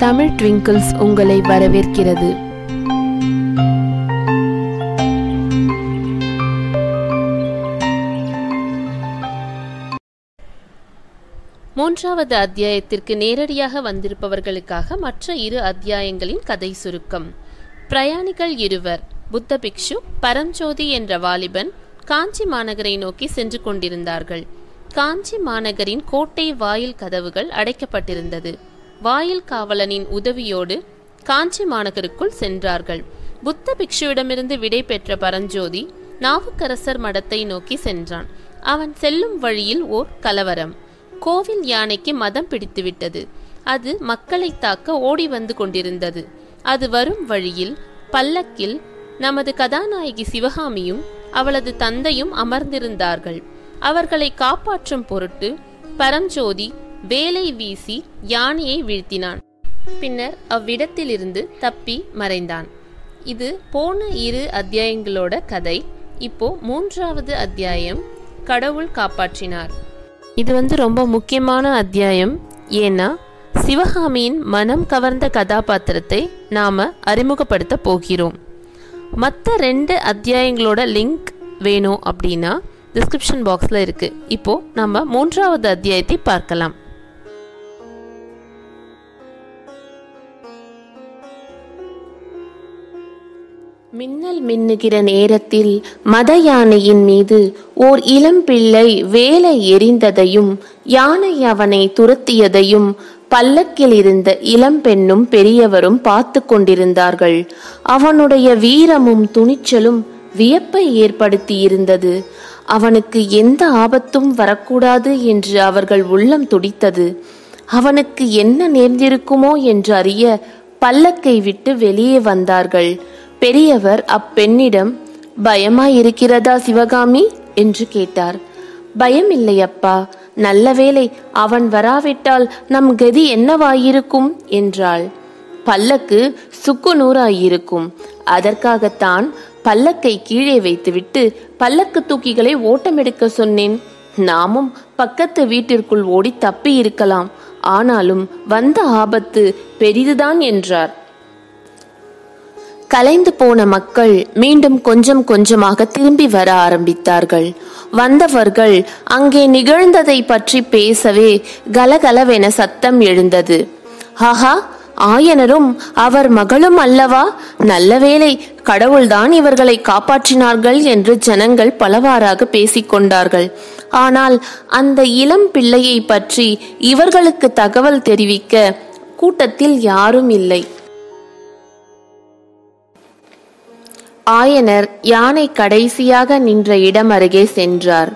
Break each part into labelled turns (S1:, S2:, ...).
S1: Tamil Twinkles உங்களை வரவேற்கிறது. மூன்றாவது அத்தியாயத்திற்கு நேரடியாக வந்திருப்பவர்களுக்காக மற்ற இரு அத்தியாயங்களின் கதை சுருக்கம். பிரயாணிகள் இருவர் புத்த பிக்ஷு பரஞ்சோதி என்ற வாலிபன் காஞ்சி மாநகரை நோக்கி சென்று கொண்டிருந்தார்கள். காஞ்சி மாநகரின் கோட்டை வாயில் கதவுகள் அடைக்கப்பட்டிருந்தது. வாயில் காவலனின் உதவியோடு காஞ்சி மாநகருக்குள் சென்றார்கள். புத்த பிக்ஷுவிடமிருந்து விடை பெற்ற பரஞ்சோதி நாவுக்கரசர் மடத்தை நோக்கி சென்றான். அவன் செல்லும் வழியில் ஓர் கலவரம். கோவில் யானைக்கு மதம் பிடித்துவிட்டது. அது மக்களை தாக்க ஓடி வந்து கொண்டிருந்தது. அது வரும் வழியில் பல்லக்கில் நமது கதாநாயகி சிவகாமியும் அவளது தந்தையும் அமர்ந்திருந்தார்கள். அவர்களை காப்பாற்றும் பொருட்டு பரஞ்சோதி வேலை வீசி யானையை வீழ்த்தினான். பின்னர் அவ்விடத்திலிருந்து தப்பி மறைந்தான். இது போன இரு அத்தியாயங்களோட கதை. இப்போ மூன்றாவது அத்தியாயம் கடவுள் காப்பாற்றினார். இது வந்து ரொம்ப முக்கியமான அத்தியாயம். ஏன்னா சிவகாமியின் மனம் கவர்ந்த கதாபாத்திரத்தை நாம அறிமுகப்படுத்த போகிறோம். மற்ற ரெண்டு அத்தியாயங்களோட லிங்க் வேணும் அப்படின்னா டிஸ்கிரிப்ஷன் பாக்ஸில் இருக்குது இப்போது நம்ம மூன்றாவது அத்தியாயத்தை பார்க்கலாம். மின்னல் மின்னுகிற நேரத்தில் மத யானையின் மீது ஓர் இளம்பிள்ளை வேலை எரிந்ததையும் யானை அவனை துரத்தியதையும் பல்லக்கில் இருந்த இளம்பெண்ணும் பெரியவரும் பார்த்து கொண்டிருந்தார்கள். அவனுடைய வீரமும் துணிச்சலும் வியப்பை ஏற்படுத்தி இருந்தது அவனுக்கு எந்த ஆபத்தும் வரக்கூடாது என்று அவர்கள் உள்ளம் துடித்தது. அவனுக்கு என்ன நேர்ந்திருக்குமோ என்று அறிய பல்லக்கை விட்டு வெளியே வந்தார்கள். பெரியவர் அப்பெண்ணிடம் பயமாயிருக்கிறதா சிவகாமி? என்று கேட்டார். பயம் இல்லையப்பா நல்ல வேளை அவன் வராவிட்டால் நம் கதி என்னவாயிருக்கும்? என்றாள். பல்லக்கு சுக்கு நூறாயிருக்கும் அதற்காகத்தான் பல்லக்கை கீழே வைத்துவிட்டு பல்லக்கு தூக்கிகளை ஓட்டமெடுக்க சொன்னேன். நாமும் பக்கத்து வீட்டிற்குள் ஓடி தப்பி இருக்கலாம் ஆனாலும் வந்த ஆபத்து பெரிதுதான் என்றார். கலைந்து போன மக்கள் மீண்டும் கொஞ்சம் கொஞ்சமாக திரும்பி வர ஆரம்பித்தார்கள். வந்தவர்கள் அங்கே நிகழ்ந்ததை பற்றி பேசவே கலகலவென சத்தம் எழுந்தது. ஆஹா ஆயனரும் அவர் மகளும் அல்லவா? நல்ல வேளை கடவுள்தான் இவர்களை காப்பாற்றினார்கள் என்று ஜனங்கள் பலவாறாக பேசிக்கொண்டார்கள் ஆனால் அந்த இளம் பிள்ளையை பற்றி இவர்களுக்கு தகவல் தெரிவிக்க கூட்டத்தில் யாரும் இல்லை. ஆயனர் யானை கடைசியாக நின்ற இடம் அருகே சென்றார்.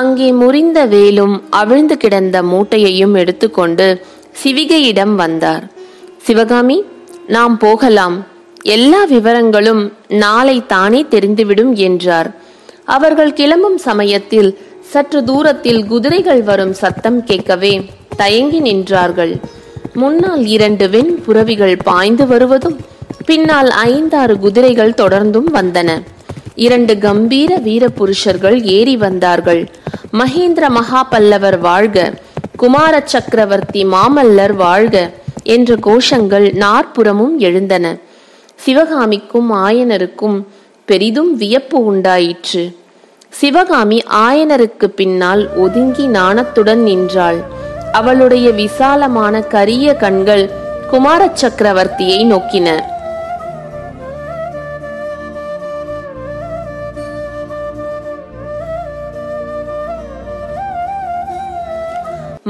S1: அங்கே முறிந்த வேலும் அவிழ்ந்து கிடந்த மூட்டையையும் எடுத்துக்கொண்டு சிவிகையிடம் வந்தார். சிவகாமி நாம் போகலாம். எல்லா விவரங்களும் நாளை தானே தெரிந்துவிடும் என்றார். அவர்கள் கிளம்பும் சமயத்தில் சற்று தூரத்தில் குதிரைகள் வரும் சத்தம் கேட்கவே தயங்கி நின்றார்கள். முன்னால் இரண்டு வெண் புறவிகள் பாய்ந்து வருவதும் பின்னால் ஐந்தாறு குதிரைகள் தொடர்ந்தும் வந்தன. இரண்டு கம்பீர வீர புருஷர்கள் ஏறி வந்தார்கள். மகேந்திர மகாபல்லவர் வாழ்க குமார சக்கரவர்த்தி மாமல்லர் வாழ்க என்ற கோஷங்கள் நாற்புறமும் எழுந்தன. சிவகாமிக்கும் ஆயனருக்கும் பெரிதும் வியப்பு உண்டாயிற்று. சிவகாமி ஆயனருக்கு பின்னால் ஒதுங்கி நாணத்துடன் நின்றாள். அவளுடைய விசாலமான கரிய கண்கள் குமார சக்கரவர்த்தியை நோக்கின.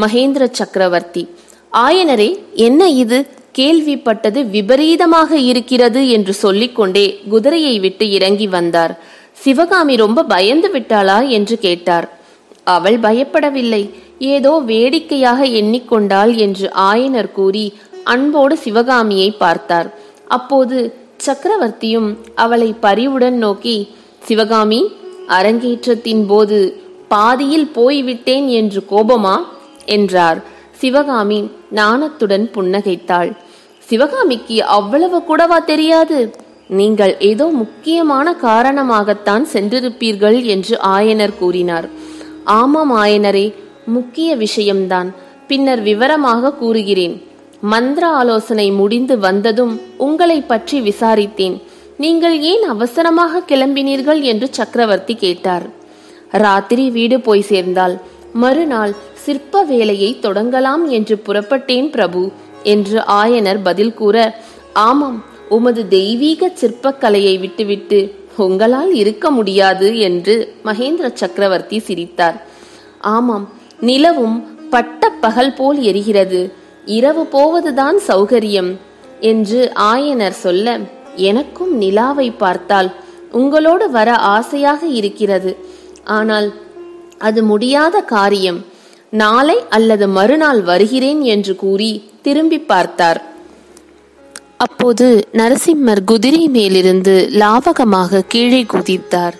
S1: மகேந்திர சக்கரவர்த்தி. ஆயனரே என்ன இது? கேள்விப்பட்டது விபரீதமாக இருக்கிறது என்று சொல்லிக்கொண்டே குதிரையை விட்டு இறங்கி வந்தார். சிவகாமி ரொம்ப பயந்து விட்டாளா? என்று கேட்டார். அவள் பயப்படவில்லை. ஏதோ வேடிக்கையாக எண்ணிக்கொண்டாள் என்று ஆயனர் கூறி அன்போடு சிவகாமியை பார்த்தார். அப்போது சக்கரவர்த்தியும் அவளை பரிவுடன் நோக்கி சிவகாமி அரங்கேற்றத்தின் போது பாதியில் போய்விட்டேன் என்று கோபமா? என்றார். சிவகாமி நாணத்துடன் புன்னகைத்தாள். சிவகாமிக்கு அவ்வளவு கூடவா தெரியாது. நீங்கள் ஏதோ முக்கியமான காரணமாகத்தான் சென்றிருப்பீர்கள் என்று ஆயனர் கூறினார். ஆமாம் ஆயனரே முக்கிய விஷயம்தான். பின்னர் விவரமாக கூறுகிறேன். மந்திர ஆலோசனை முடிந்து வந்ததும் உங்களை பற்றி விசாரித்தேன். நீங்கள் ஏன் அவசரமாக கிளம்பினீர்கள் என்று சக்கரவர்த்தி கேட்டார். ராத்திரி வீடு போய் சேர்ந்தால் மறுநாள் சிற்ப வேலையை தொடங்கலாம் என்று புறப்பட்டேன் பிரபு என்று ஆயனர் பதில் கூற ஆமாம் உமது தெய்வீக சிற்பக்கலையை விட்டுவிட்டு உங்களால் இருக்க முடியாது என்று மகேந்திர சக்கரவர்த்தி சிரித்தார். ஆமாம் நிலவும் பட்ட பகல் போல் எரிகிறது இரவு போவதுதான் சௌகரியம் என்று ஆயனர் சொல்ல எனக்கும் நிலாவை பார்த்தால் உங்களோடு வர ஆசையாக இருக்கிறது ஆனால் அது முடியாத காரியம் நாளை அல்லது மறுநாள் வருகிறேன் என்று கூறி திரும்பி பார்த்தார். அப்போது நரசிம்மர் குதிரை மேலிருந்து லாவகமாக கீழே குதித்தார்.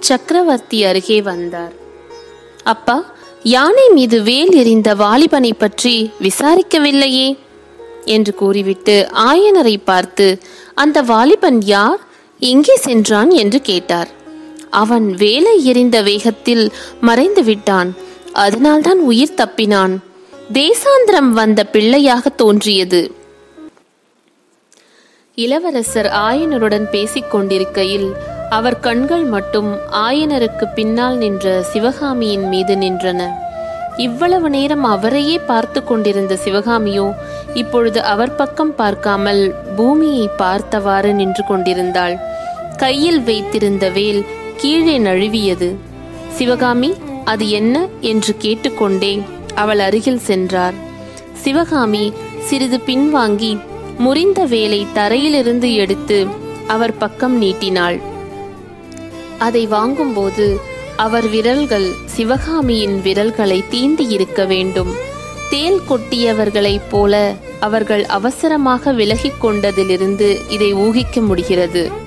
S1: சக்கரவர்த்தி அருகே வந்தார். அப்பா யானை மீது வேல் எறிந்த வாலிபனை பற்றி விசாரிக்கவில்லையே? என்று கூறிவிட்டு ஆயனரை பார்த்து அந்த வாலிபன் யார்? எங்கே சென்றான்? என்று கேட்டார். அவன் வேலை எறிந்த வேகத்தில் மறைந்து விட்டான் அதனால்தான் உயிர் தப்பினான். தேசாந்திரம் வந்த பிள்ளையாக தோன்றியது. இளவரசர் ஆயனருடன் பேசிக் கொண்டிருக்கையில் அவர் கண்கள் மட்டும் ஆயனருக்கு பின்னால் நின்ற சிவகாமியின் மீது நின்றன. இவ்வளவு நேரம் அவரையே பார்த்து கொண்டிருந்த சிவகாமியோ இப்பொழுது அவர் பக்கம் பார்க்காமல் பூமியை பார்த்தவாறு நின்று கொண்டிருந்தாள். கையில் வைத்திருந்த வேல் கீழே நழுவியது. சிவகாமி அது என்ன என்று கேட்டுக்கொண்டே அவள் அருகில் சென்றார். சிவகாமி சிறிது பின்வாங்கி முறிந்த வேலை தரையிலிருந்து எடுத்து அவர் பக்கம் நீட்டினாள். அதை வாங்கும்போது அவர் விரல்கள் சிவகாமியின் விரல்களை தீண்டி இருக்க வேண்டும். தேல் கொட்டியவர்களைப் போல அவர்கள் அவசரமாக விலகிக் கொண்டதிலிருந்து இதை ஊகிக்க முடிகிறது.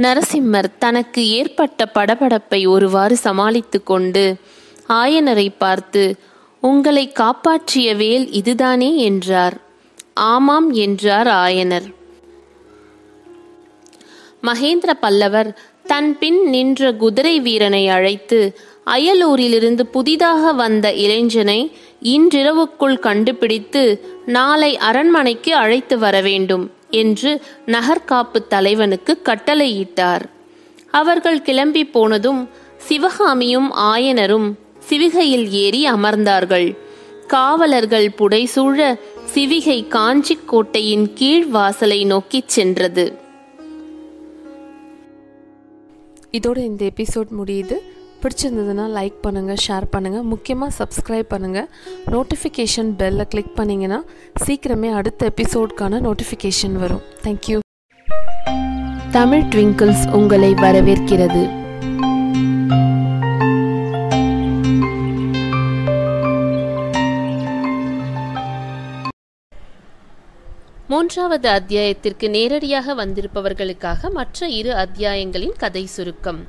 S1: நரசிம்மர் தனக்கு ஏற்பட்ட படபடப்பை ஒருவாறு சமாளித்து கொண்டு ஆயனரை பார்த்து உங்களை காப்பாற்றிய வேல் இதுதானே? என்றார். ஆமாம் என்றார் ஆயனர். மகேந்திர பல்லவர் தன் பின் நின்ற குதிரை வீரனை அழைத்து அயலூரிலிருந்து புதிதாக வந்த இளைஞனை இன்றிரவுக்குள் கண்டுபிடித்து நாளை அரண்மனைக்கு அழைத்து வர வேண்டும். என்று நகர்காப்பு தலைவனுக்கு கட்டளையிட்டார். அவர்கள் கிளம்பி போனதும் சிவகாமியும் ஆயனரும் சிவிகையில் ஏறி அமர்ந்தார்கள். காவலர்கள் புடைசூழ சிவிகை காஞ்சிக் கோட்டையின் கீழ் வாசலை நோக்கிச் சென்றது.
S2: இதோட இந்த எபிசோட் முடியுது. பிடிச்சிருந்ததுன்னா லைக் பண்ணுங்கள் ஷேர் பண்ணுங்கள் முக்கியமாக சப்ஸ்கிரைப் பண்ணுங்கள் நோட்டிஃபிகேஷன் பெல்லை கிளிக் பண்ணிங்கன்னா சீக்கிரமே அடுத்த எபிசோட்கான நோட்டிஃபிகேஷன் வரும். தேங்க்யூ
S1: தமிழ் ட்விங்கிள்ஸ் உங்களை வரவேற்கிறது. மூன்றாவது அத்தியாயத்திற்கு நேரடியாக வந்திருப்பவர்களுக்காக மற்ற இரு அத்தியாயங்களின் கதை சுருக்கம்.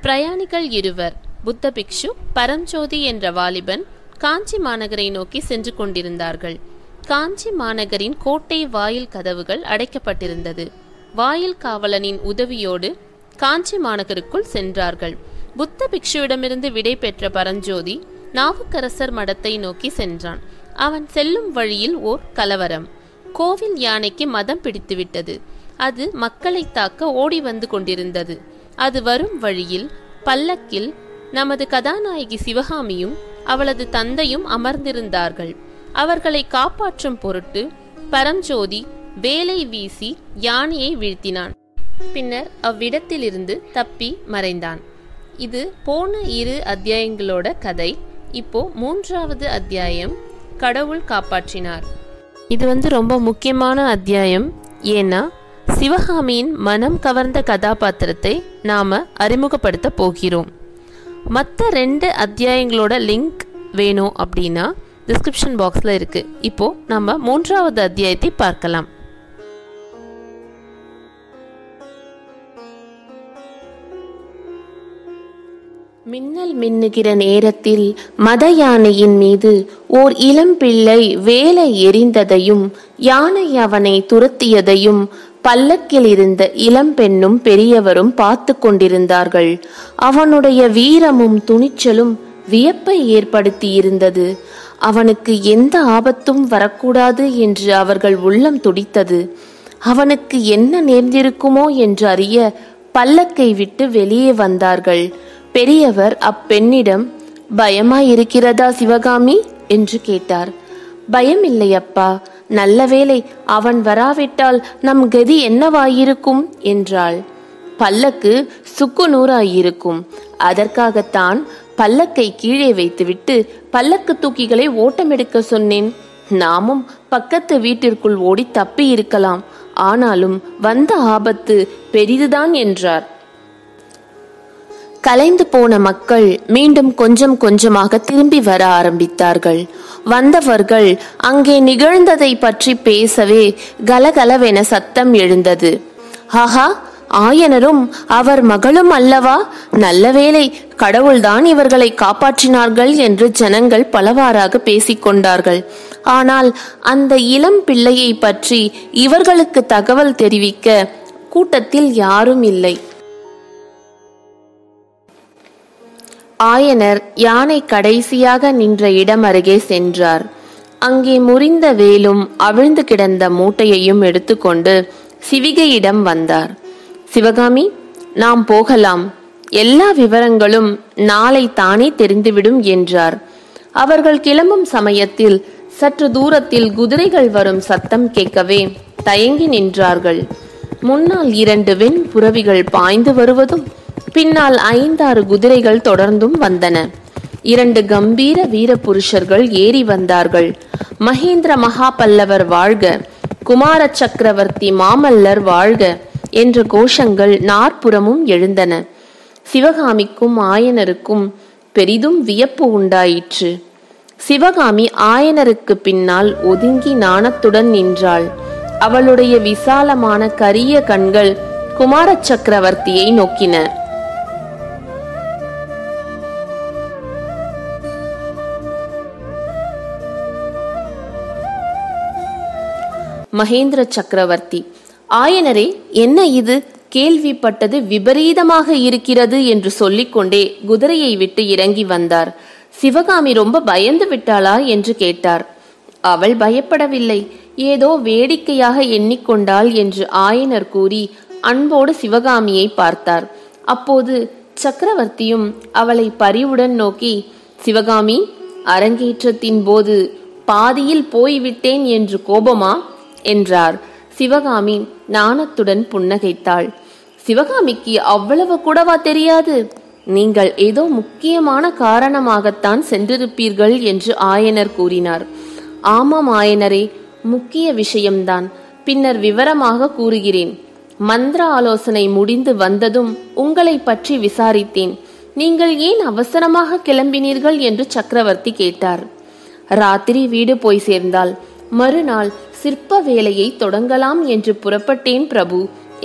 S1: பிரயாணிகள் இருவர் புத்த பிக்ஷு பரஞ்சோதி என்ற வாலிபன் காஞ்சி மாநகரை நோக்கி சென்று கொண்டிருந்தார்கள். காஞ்சி மாநகரின் கோட்டை வாயில் கதவுகள் அடைக்கப்பட்டிருந்தது. வாயில் காவலனின் உதவியோடு காஞ்சி மாநகருக்குள் சென்றார்கள். புத்த பிக்ஷுவிடமிருந்து விடை பெற்ற பரஞ்சோதி நாவுக்கரசர் மடத்தை நோக்கி சென்றான். அவன் செல்லும் வழியில் ஓர் கலவரம். கோவில் யானைக்கு மதம் பிடித்துவிட்டது. அது மக்களை தாக்க ஓடி வந்து கொண்டிருந்தது. அது வரும் வழியில் பல்லக்கில் நமது கதாநாயகி சிவகாமியும் அவளது தந்தையும் அமர்ந்திருந்தார்கள். அவர்களை காப்பாற்றும் பொருட்டு பரஞ்சோதி வேலை வீசி யானையை வீழ்த்தினான். பின்னர் அவ்விடத்திலிருந்து தப்பி மறைந்தான். இது போன இரு அத்தியாயங்களோட கதை. இப்போ மூன்றாவது அத்தியாயம் கடவுள் காப்பாற்றினார். இது வந்து ரொம்ப முக்கியமான அத்தியாயம். ஏன்னா சிவகாமியின் மனம் கவர்ந்த கதாபாத்திரத்தை நாம அறிமுகப்படுத்த போகிறோம். மற்ற ரெண்டு அத்தியாயங்களோட லிங்க் வேணும் அப்படின்னா டிஸ்கிரிப்ஷன் பாக்ஸில் இருக்கு. இப்போ நம்ம மூன்றாவது அத்தியாயத்தை பார்க்கலாம். மின்னல் மின்னுகிற நேரத்தில் மத யானையின் மீது ஓர் இளம்பிள்ளை வேலை எரிந்ததையும் யானை அவனை துரத்தியதையும் பல்லக்கில் இருந்த இளம்பெண்ணும் பெரியவரும் பார்த்து கொண்டிருந்தார்கள். அவனுடைய வீரமும் துணிச்சலும் வியப்பை ஏற்படுத்தியிருந்தது. அவனுக்கு எந்த ஆபத்தும் வரக்கூடாது என்று அவர்கள் உள்ளம் துடித்தது. அவனுக்கு என்ன நேர்ந்திருக்குமோ என்று அறிய பல்லக்கை விட்டு வெளியே வந்தார்கள். பெரியவர் அப்பெண்ணிடம் பயமாயிருக்கிறதா சிவகாமி? என்று கேட்டார். பயம் இல்லையப்பா நல்ல வேளை அவன் வராவிட்டால் நம் கதி என்னவாயிருக்கும்? என்றாள். பல்லக்கு சுக்கு நூறாயிருக்கும் அதற்காகத்தான் பல்லக்கை கீழே வைத்துவிட்டு பல்லக்கு தூக்கிகளை ஓட்டமெடுக்க சொன்னேன். நாமும் பக்கத்து வீட்டிற்குள் ஓடி தப்பி இருக்கலாம் ஆனாலும் வந்த ஆபத்து பெரிதுதான் என்றார். கலைந்து போன மக்கள் மீண்டும் கொஞ்சம் கொஞ்சமாக திரும்பி வர ஆரம்பித்தார்கள். வந்தவர்கள் அங்கே நிகழ்ந்ததை பற்றி பேசவே கலகலவென சத்தம் எழுந்தது. ஆஹா ஆயனரும் அவர் மகளும் அல்லவா? நல்ல வேளை கடவுள்தான் இவர்களை காப்பாற்றினார்கள் என்று ஜனங்கள் பலவாறாக பேசிக்கொண்டார்கள் ஆனால் அந்த இளம் பிள்ளையை பற்றி இவர்களுக்கு தகவல் தெரிவிக்க கூட்டத்தில் யாரும் இல்லை. ஆயனர் யானை கடைசியாக நின்ற இடம் அருகே சென்றார். அங்கே முறிந்த வேலும் அவிழ்ந்து கிடந்த மூட்டையையும் எடுத்துக்கொண்டு சிவிகையிடம் வந்தார். சிவகாமி நாம் போகலாம். எல்லா விவரங்களும் நாளை தானே தெரிந்துவிடும் என்றார். அவர்கள் கிளம்பும் சமயத்தில் சற்று தூரத்தில் குதிரைகள் வரும் சத்தம் கேட்கவே தயங்கி நின்றார்கள். முன்னால் இரண்டு வெண் புறவிகள் பாய்ந்து வருவதும் பின்னால் ஐந்தாறு குதிரைகள் தொடர்ந்தும் வந்தன. இரண்டு கம்பீர வீர புருஷர்கள் ஏறி வந்தார்கள். மகேந்திர மகாபல்லவர் வாழ்க குமார சக்கரவர்த்தி மாமல்லர் வாழ்க என்ற கோஷங்கள் நாற்புறமும் எழுந்தன. சிவகாமிக்கும் ஆயனருக்கும் பெரிதும் வியப்பு உண்டாயிற்று. சிவகாமி ஆயனருக்கு பின்னால் ஒதுங்கி நாணத்துடன் நின்றாள். அவளுடைய விசாலமான கரிய கண்கள் குமார சக்கரவர்த்தியை நோக்கின. மகேந்திர சக்கரவர்த்தி. ஆயனரே என்ன இது? கேள்விப்பட்டது விபரீதமாக இருக்கிறது என்று சொல்லிக்கொண்டே குதிரையை விட்டு இறங்கி வந்தார். சிவகாமி ரொம்ப பயந்து விட்டாளா? என்று கேட்டார். அவள் பயப்படவில்லை. ஏதோ வேடிக்கையாக எண்ணிக்கொண்டாள் என்று ஆயனர் கூறி அன்போடு சிவகாமியை பார்த்தார். அப்போது சக்கரவர்த்தியும் அவளை பரிவுடன் நோக்கி சிவகாமி அரங்கேற்றத்தின் போது பாதியில் போய்விட்டேன் என்று கோபமா? என்றார். சிவகாமி நாணத்துடன் புன்னகைத்தாள். சிவகாமிக்கு அவ்வளவு கூடவா தெரியாது. நீங்கள் ஏதோ முக்கியமான காரணமாகத்தான் சென்றிருப்பீர்கள் என்று ஆயனர் கூறினார். ஆமாம் ஆயனரே முக்கிய விஷயம்தான். பின்னர் விவரமாக கூறுகிறேன். மந்திர ஆலோசனை முடிந்து வந்ததும் உங்களை பற்றி விசாரித்தேன். நீங்கள் ஏன் அவசரமாக கிளம்பினீர்கள் என்று சக்கரவர்த்தி கேட்டார். ராத்திரி வீடு போய் சேர்ந்தால் மறுநாள் சிற்ப வேலையை தொடங்கலாம் என்று புறப்பட்டேன் பிரபு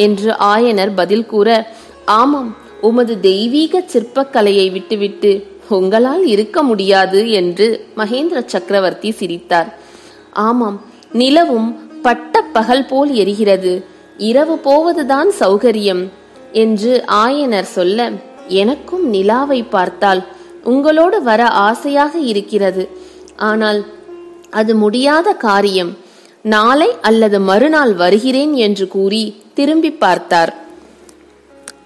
S1: என்று ஆயனர் பதில் கூற ஆமாம் உமது தெய்வீக சிற்பக்கலையை விட்டுவிட்டு உங்களால் இருக்க முடியாது என்று மகேந்திர சக்கரவர்த்தி சிரித்தார். ஆமாம் நிலவும் பட்ட பகல் போல் எரிகிறது. இரவு போவதுதான் சௌகரியம் என்று ஆயனர் சொல்ல எனக்கும் நிலாவை பார்த்தால் உங்களோடு வர ஆசையாக இருக்கிறது. ஆனால் அது முடியாத காரியம். நாளை அல்லது மறுநாள் வருகிறேன் என்று கூறி திரும்பி பார்த்தார்.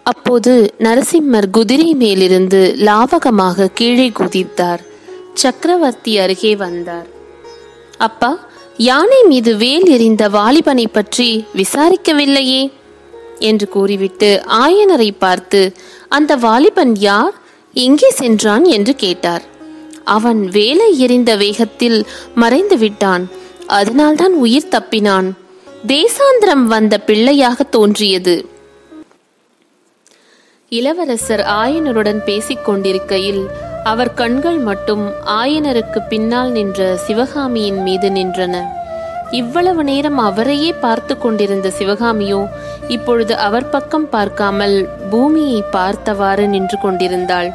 S1: அப்போது நரசிம்மர் குதிரை மேலிருந்து லாவகமாக கீழே குதித்தார். சக்கரவர்த்தி அருகே வந்தார். அப்பா யானை மீது வேல் எறிந்த வாலிபனை பற்றி விசாரிக்கவில்லையே? என்று கூறிவிட்டு ஆயனரை பார்த்து அந்த வாலிபன் யார்? எங்கே சென்றான்? என்று கேட்டார். அவன் வேலை எறிந்த வேகத்தில் மறைந்து விட்டான். அதனால்தான் உயிர் தப்பினான். தேசாந்திரம் வந்த பிள்ளையாக தோன்றியது. இளவரசர் ஆயனருடன் பேசிக் கொண்டிருக்கையில் அவர் கண்கள் மட்டும் ஆயனருக்கு பின்னால் நின்ற சிவகாமியின் மீது நின்றன. இவ்வளவு நேரம் அவரையே பார்த்து கொண்டிருந்த சிவகாமியோ இப்பொழுது அவர் பக்கம் பார்க்காமல் பூமியை பார்த்தவாறு நின்று கொண்டிருந்தாள்.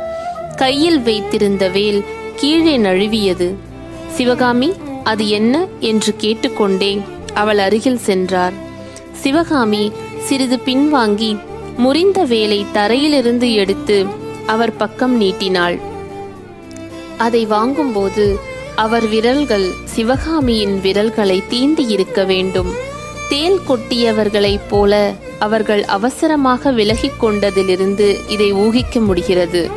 S1: கையில் வைத்திருந்த வேல் கீழே நழுவியது. சிவகாமி அது என்ன என்று கேட்டுக்கொண்டே அவள் அருகில் சென்றார். சிவகாமி சிறிது பின்வாங்கி முறிந்த வேலை தரையிலிருந்து எடுத்து அவர் பக்கம் நீட்டினாள். அதை வாங்கும்போது அவர் விரல்கள் சிவகாமியின் விரல்களை தீண்டி இருக்க வேண்டும். தேல் கொட்டியவர்களைப் போல அவர்கள் அவசரமாக விலகிக் கொண்டதிலிருந்து இதை ஊகிக்க முடிகிறது.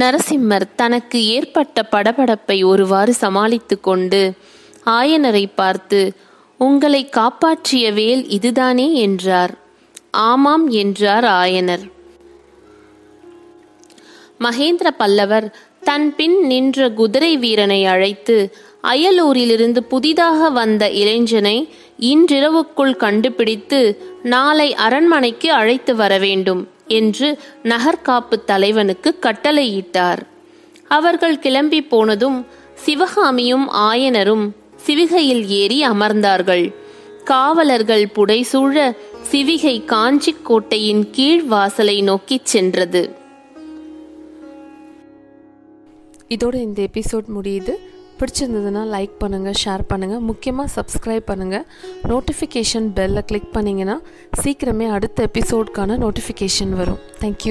S1: நரசிம்மர் தனக்கு ஏற்பட்ட படபடப்பை ஒருவாறு சமாளித்து கொண்டு ஆயனரை பார்த்து உங்களை காப்பாற்றிய வேல் இதுதானே? என்றார். ஆமாம் என்றார் ஆயனர். மகேந்திர பல்லவர் தன் பின் நின்ற குதிரை வீரனை அழைத்து அயலூரிலிருந்து புதிதாக வந்த இளைஞனை இன்றிரவுக்குள் கண்டுபிடித்து நாளை அரண்மனைக்கு அழைத்து வர வேண்டும். என்று நகர்காப்பு தலைவனுக்கு கட்டளையிட்டார். அவர்கள் கிளம்பி போனதும் சிவகாமியும் ஆயனரும் சிவிகையில் ஏறி அமர்ந்தார்கள். காவலர்கள் புடைசூழ சிவிகை காஞ்சி கோட்டையின் கீழ் வாசலை நோக்கிச் சென்றது.
S2: இதோட இந்த எபிசோட் முடியுது. பிடிச்சிருந்ததுன்னா லைக் பண்ணுங்கள் ஷேர் பண்ணுங்கள் முக்கியமாக சப்ஸ்கிரைப் பண்ணுங்கள் நோட்டிஃபிகேஷன் பெல்லை கிளிக் பண்ணிங்கன்னா சீக்கிரமே அடுத்த எபிசோட்கான நோட்டிஃபிகேஷன் வரும். தேங்க்யூ